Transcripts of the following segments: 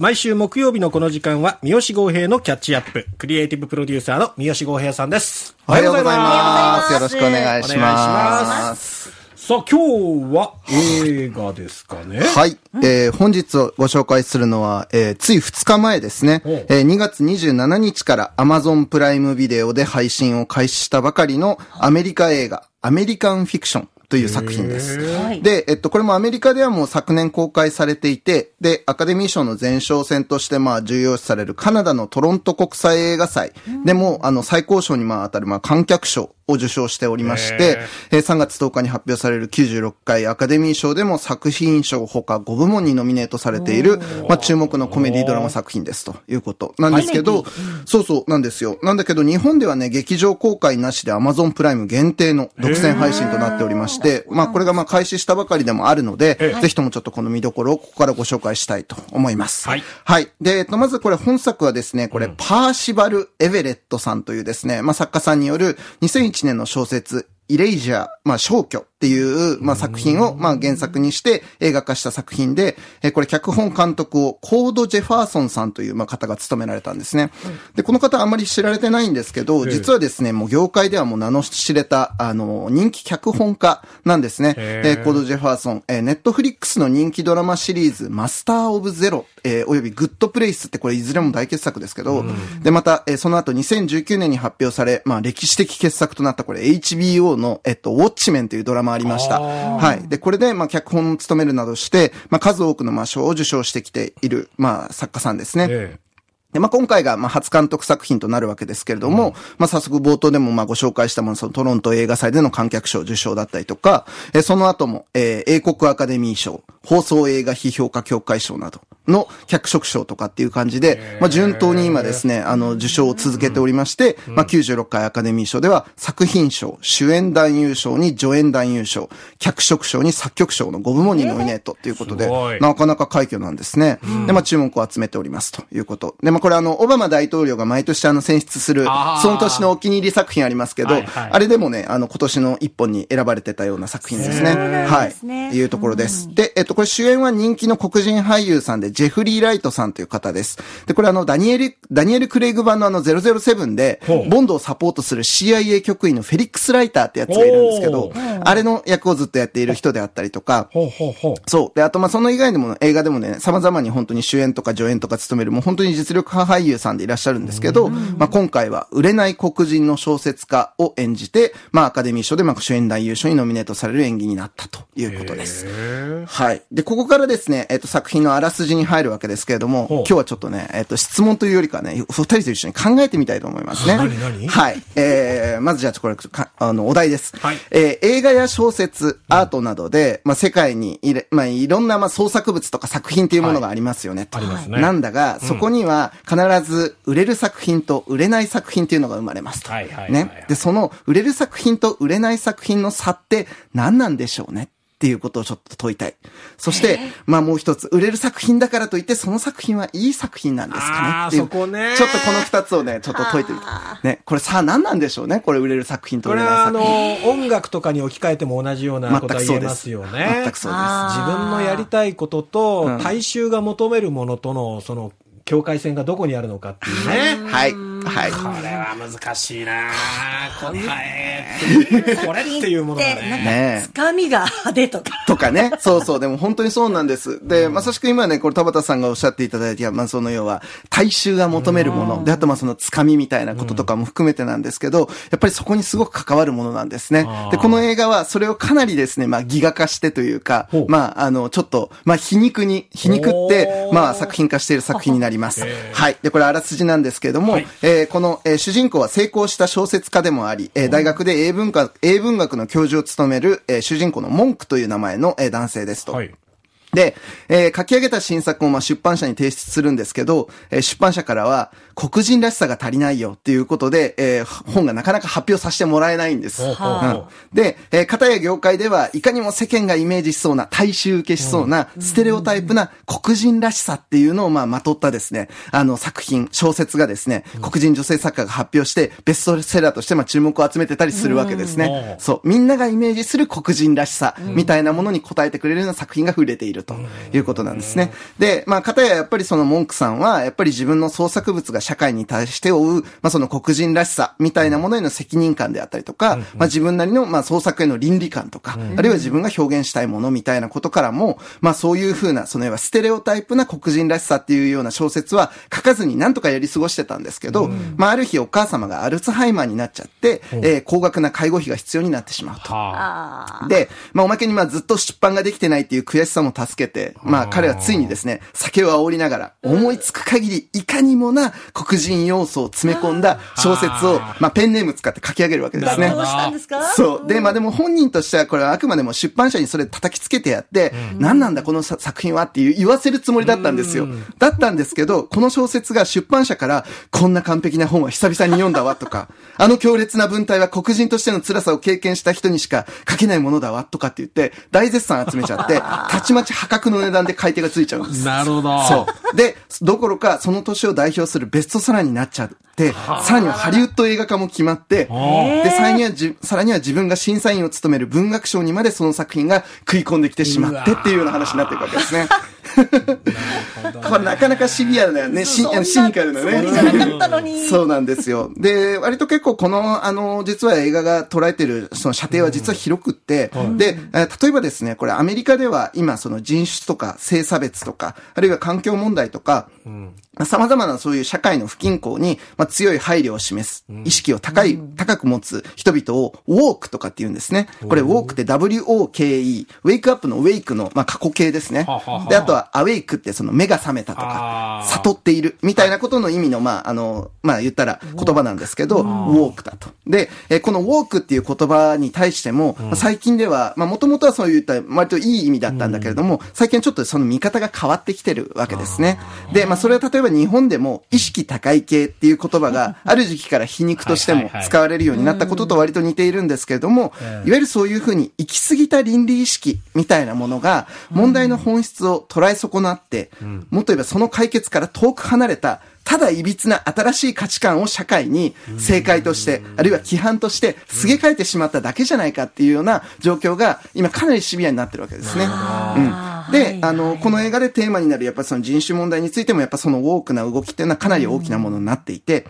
毎週木曜日のこの時間は、三好豪平のキャッチアップ。クリエイティブプロデューサーの三好豪平さんです。おはようございます。おはようございますよろしくお願いしま。ますさあ、今日は映画ですかね。はい。えー本日ご紹介するのは、えーつい2日前ですね。えー2月27日から Amazon プライムビデオで配信を開始したばかりのアメリカ映画、アメリカンフィクションという作品です。はい。で、えっと、これもアメリカではもう昨年公開されていて、で、アカデミー賞の前哨戦としてまあ重要視されるカナダのトロント国際映画祭でも、あの、最高賞にまあ当たるまあ観客賞を受賞しておりまして、えー。3月10日に発表される96回アカデミー賞でも作品賞ほか5部門にノミネートされている、まあ注目のコメディドラマ作品ですということなんですけど、そうそうなんですよ。なんだけど日本ではね、劇場公開なしで Amazon プライム限定の独占配信となっておりまして、まあこれがまあ開始したばかりでもあるので、ぜひともちょっとこの見どころをここからご紹介したいと思います。はい。はい。で、えっと、まずこれ本作はですね、これ、パーシバル・エベレットさんというですね、まあ作家さんによる2001年の小説、 Erasure、まあ、消去。っていう、まあ、作品を、まあ、原作にして映画化した作品で、えーこれ脚本監督をコード・ジェファーソンさんという、まあ、方が務められたんですね。で、この方あんまり知られてないんですけど、実はですね、もう業界ではもう名の知れた、あの、人気脚本家なんですね。えーコード・ジェファーソン、えー Netflix の人気ドラマシリーズ、マスター・オブ・ゼロ、えーおよびグッド・プレイスってこれいずれも大傑作ですけど、で、また、えーその後2019年に発表され、まあ歴史的傑作となったこれ HBO の、えっと、ウォッチメンというドラマありました。はい。で、これで、まあ脚本を務めるなどして、まあ数多くのまあ賞を受賞してきている、まあ作家さんですね。えで、まあ、今回が、まあ、初監督作品となるわけですけれども、まあ、早速冒頭でも、まあ、ご紹介したもの、そのトロント映画祭での観客賞受賞だったりとか、えーその後も、えー英国アカデミー賞、放送映画批評家協会賞などの脚色賞とかっていう感じで、まあ、順当に今ですね、あの、受賞を続けておりまして、まあ、96回アカデミー賞では、作品賞、主演男優賞に助演男優賞、脚色賞に作曲賞の5部門にノミネートっていうことで、なかなか快挙なんですね。で、まあ注目を集めておりますということ。で、まあこれあの、オバマ大統領が毎年あの選出するその年のお気に入り作品ありますけど、あれでもね、あの、今年の一本に選ばれてたような作品ですね。はい。いうところです。で、えっと、これ主演は人気の黒人俳優さんで、ジェフリー・ライトさんという方です。で、これあの、ダニエル、ダニエル・クレイグ版のあの007でボンドをサポートする CIA 局員のフェリックス・ライターってやつがいるんですけどお、あれの役をずっとやっている人であったりとか、ほうほうほう。そう。で、あと、ま、その以外でも、映画でもね、様々に本当に主演とか助演とか務める、もう本当に実力派俳優さんでいらっしゃるんですけど、まあ、今回は、売れない黒人の小説家を演じて、まあ、アカデミー賞で、まあ、主演男優賞にノミネートされる演技になったということです。はい。で、ここからですね、えっ、と、作品のあらすじに入るわけですけれども、今日はちょっとね、えっ、と、質問というよりかね、お二人と一緒に考えてみたいと思いますね。何何？はい。えー、まずじゃあ、これ、かあの、お題です。はいえー映画や小説、アートなどで、まあ、世界にいれ、まあ、いろんな、まあ、創作物とか作品っていうものがありますよね。とありますねなんだが、そこには必ず売れる作品と売れない作品っていうのが生まれますと。はいはいはいはいね。で、その売れる作品と売れない作品の差って何なんでしょうね。っていうことをちょっと問いたい。そして、まあもう一つ、売れる作品だからといって、その作品はいい作品なんですかねっていう。そこねちょっとこの二つをね、ちょっと解いてみたい。ね、これさあ何なんでしょうねこれ売れる作品と売れないこれはあ作品。の、音楽とかに置き換えても同じようなことは言えますよね。全くそうです。自分のやりたいこととうん、大衆が求めるものとの、その、境界線がどこにあるのかっていうね。はい。はい。これは難しいな答え。これっていうものがで、ね。つかみが派手とか。とかね。そうそう。でも本当にそうなんです。で、まさしく今ね、これ田畑さんがおっしゃっていただいて、まあその要は、大衆が求めるもの。で、あとまあそのつかみみたいなこととかも含めてなんですけど、やっぱりそこにすごく関わるものなんですね。で、この映画はそれをかなりですね、まあギガ化してというかまああの、ちょっと、まあ皮肉に、皮肉ってまあ作品化している作品になります。はい。で、これあらすじなんですけれども、はいえーこの、えー主人公は成功した小説家でもあり、えー大学で英文化、英文学の教授を務める、えー主人公のモンクという名前の、えー男性ですと。はい。で、えー書き上げた新作をまあ出版社に提出するんですけど、えー出版社からは、黒人らしさが足りないよっていうことで、えー本がなかなか発表させてもらえないんです。ほうん。で、えー、片や業界では、いかにも世間がイメージしそうな、大衆受けしそうな、ステレオタイプな黒人らしさっていうのをまあまとったですね、あの作品、小説がですね、黒人女性作家が発表して、ベストセラーとしてまあ注目を集めてたりするわけですね。うん。そう、みんながイメージする黒人らしさ、みたいなものに応えてくれるような作品が触れているるということなんですね。で、まあ、かたややっぱりその文句さんは、やっぱり自分の創作物が社会に対して負う、まあ、その黒人らしさみたいなものへの責任感であったりとか、まあ、自分なりの、まあ、創作への倫理観とか、あるいは自分が表現したいものみたいなことからも、まあ、そういうふうな、そのステレオタイプな黒人らしさっていうような小説は書かずになんとかやり過ごしてたんですけど、まあ、ある日お母様がアルツハイマーになっちゃって、えー、高額な介護費が必要になってしまうと。で、まあ、おまけにまあ、ずっと出版ができてないっていう悔しさも助けて、まあ、彼はついにですね、酒を煽りながら、思いつく限り、いかにもな黒人要素を詰め込んだ小説を、まあ、ペンネーム使って書き上げるわけですね。どうしたんですか？そう。で、まあでも本人としてはこれはあくまでも出版社にそれ叩きつけてやって、何なんだこの作品はっていう言わせるつもりだったんですよ。だったんですけど、この小説が出版社からこんな完璧な本は久々に読んだわとか、あの強烈な文体は黒人としての辛さを経験した人にしか書けないものだわとかって言って大絶賛集めちゃって、たちまち破格の値段で買い手がついちゃうんです。なるほど。そう。で、どころかその年を代表するベストセラーになっちゃって、さらにはハリウッド映画化も決まって、で、さらにはじ、さらには自分が審査員を務める文学賞にまでその作品が食い込んできてしまってっていうような話になっていくわけですね。これなかなかシビアだよね。シシニカルなね。そうなんですよ。で、割と結構この、あの、実は映画が捉えてるその射程は実は広くって、うん、で、例えばですね、これアメリカでは今その人種とか性差別とか、あるいは環境問題とか、うん様々なそういう社会の不均衡に、まあ、強い配慮を示す、意識を高い、高く持つ人々を、ウォークとかって言うんですね。これ、ウォークって W-O-K-E、ウェイクアップのウェイクの、まあ、過去形ですね。で、あとは、アウェイクってその目が覚めたとか、悟っている、みたいなことの意味の、まあ、あの、まあ、言ったら言葉なんですけど、ウォークだと。で、えこのウォークっていう言葉に対しても、まあ、最近では、まあ、もともとはそういった割といい意味だったんだけれども、最近ちょっとその見方が変わってきてるわけですね。で、まあ、それは例えば日本でも意識高い系っていう言葉がある時期から皮肉としても使われるようになったことと割と似ているんですけれども、いわゆるそういうふうに行き過ぎた倫理意識みたいなものが問題の本質を捉え損なって、もっと言えばその解決から遠く離れたただ歪な新しい価値観を社会に正解として、あるいは規範としてすげ替えてしまっただけじゃないかっていうような状況が今かなりシビアになってるわけですね。うん、で、あの、この映画でテーマになるやっぱりその人種問題についてもやっぱその多くな動きっていうのはかなり大きなものになっていて、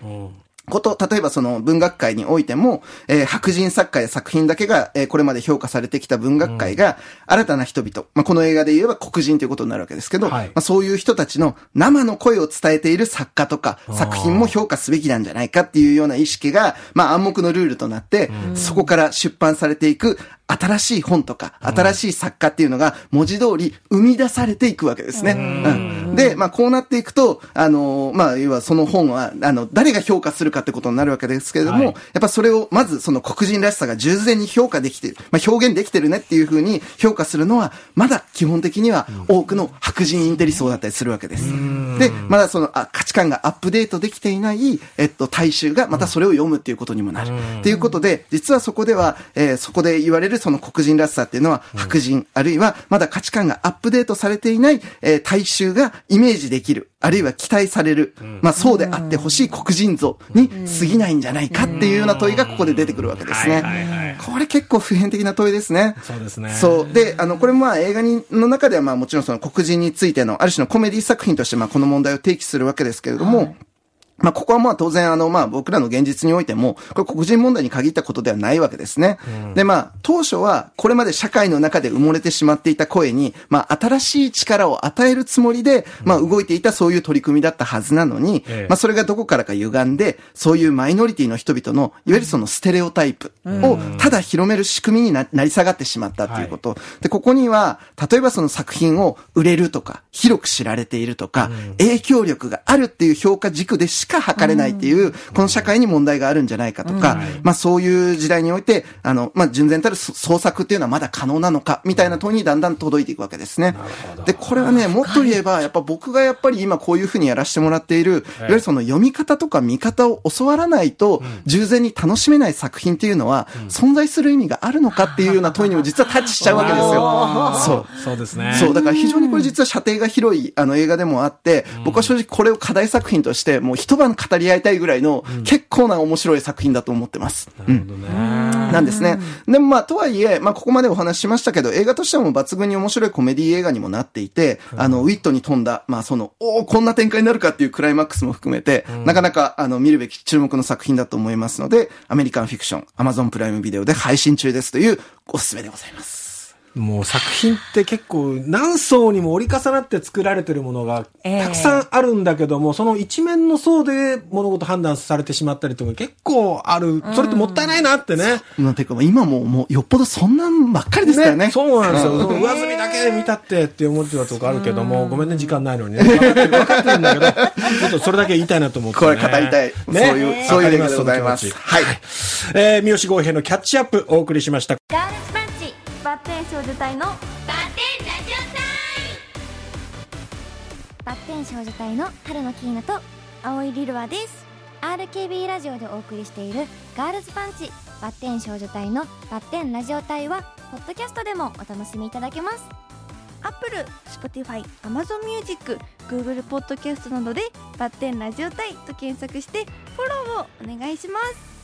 こと、例えばその文学界においても、えー、白人作家や作品だけが、えー、これまで評価されてきた文学界が、新たな人々、まあ、この映画で言えば黒人ということになるわけですけど、はい、まあ、そういう人たちの生の声を伝えている作家とか、作品も評価すべきなんじゃないかっていうような意識が、まあ、暗黙のルールとなって、そこから出版されていく新しい本とか、新しい作家っていうのが文字通り生み出されていくわけですね。うん、で、まあこうなっていくと、あの、まあ要はその本は、あの、誰が評価するかってことになるわけですけれども、はい、やっぱそれをまずその黒人らしさが従前に評価できてる、まあ表現できてるねっていうふうに評価するのは、まだ基本的には多くの白人インテリ層だったりするわけです。で、まだそのあ価値観がアップデートできていない、えっと、大衆がまたそれを読むっていうことにもなる。っていうことで、実はそこでは、えー、そこで言われるその黒人らしさっていうのは白人、あるいはまだ価値観がアップデートされていない、えー、大衆がイメージできる、あるいは期待される、まあそうであってほしい黒人像に過ぎないんじゃないかっていうような問いがここで出てくるわけですね。これ結構普遍的な問いですね。そうですね。そう。で、あの、これもまあ映画にの中ではまあもちろんその黒人についてのある種のコメディ作品としてまあこの問題を提起するわけですけれども、はいまあ、ここはまあ当然あの、まあ僕らの現実においても、これ黒人問題に限ったことではないわけですね。うん、で、まあ、当初はこれまで社会の中で埋もれてしまっていた声に、まあ新しい力を与えるつもりで、まあ動いていたそういう取り組みだったはずなのに、うん、まあそれがどこからか歪んで、そういうマイノリティの人々の、いわゆるそのステレオタイプをただ広める仕組みになり下がってしまったっていうこと。はい、で、ここには、例えばその作品を売れるとか、広く知られているとか、うん、影響力があるっていう評価軸でしか測れないっていうこの社会に問題があるんじゃないかとか、まあそういう時代において、あの、まあ純然たる創作っていうのはまだ可能なのか、みたいな問いにだんだん届いていくわけですね。で、これはね、もっと言えば、やっぱ僕がやっぱり今こういうふうにやらせてもらっている、いわゆるその読み方とか見方を教わらないと、従前に楽しめない作品っていうのは、存在する意味があるのかっていうような問いにも実はタッチしちゃうわけですよ。そう。そうですね。そう、だから非常にこれ実は射程が広いあの映画でもあって、僕は正直これを課題作品として、もう一晩語り合いたいぐらいの、結構な面白い作品だと思ってます。なるほどね。なんですね。でもまあ、とはいえ、まあ、ここまでお話ししましたけど、映画としても抜群に面白いコメディ映画にもなっていて、あの、ウィットに富んだ、まあ、その、おおこんな展開になるかっていうクライマックスも含めて、なかなか、あの、見るべき注目の作品だと思いますので、アメリカンフィクション、アマゾンプライムビデオで配信中ですという、おすすめでございます。もう作品って結構何層にも折り重なって作られてるものがええたくさんあるんだけども、その一面の層で物事判断されてしまったりとか結構ある。それってもったいないなってね。なんていうか、今もう、もう、よっぽどそんなんばっかりですからね。そうなんですよ。その上積みだけで見たってって思ってたとこあるけども、ごめんね、時間ないのにね。分かってる、分かってるんだけど、ちょっとそれだけ言いたいなと思って、ね。これ語りたいそういうそういうでございますはいえー、三好豪平のキャッチアップお送りしました。バッテン少女隊のバッテンラジオ隊バッテン少女隊の春野キーナと青いリルワです。RKB ラジオでお送りしているガールズパンチ。バッテン少女隊のバッテンラジオ隊はポッドキャストでもお楽しみいただけます。アップル、Spotify、Amazon Music、Google Podcast などでバッテンラジオ隊と検索してフォローをお願いします。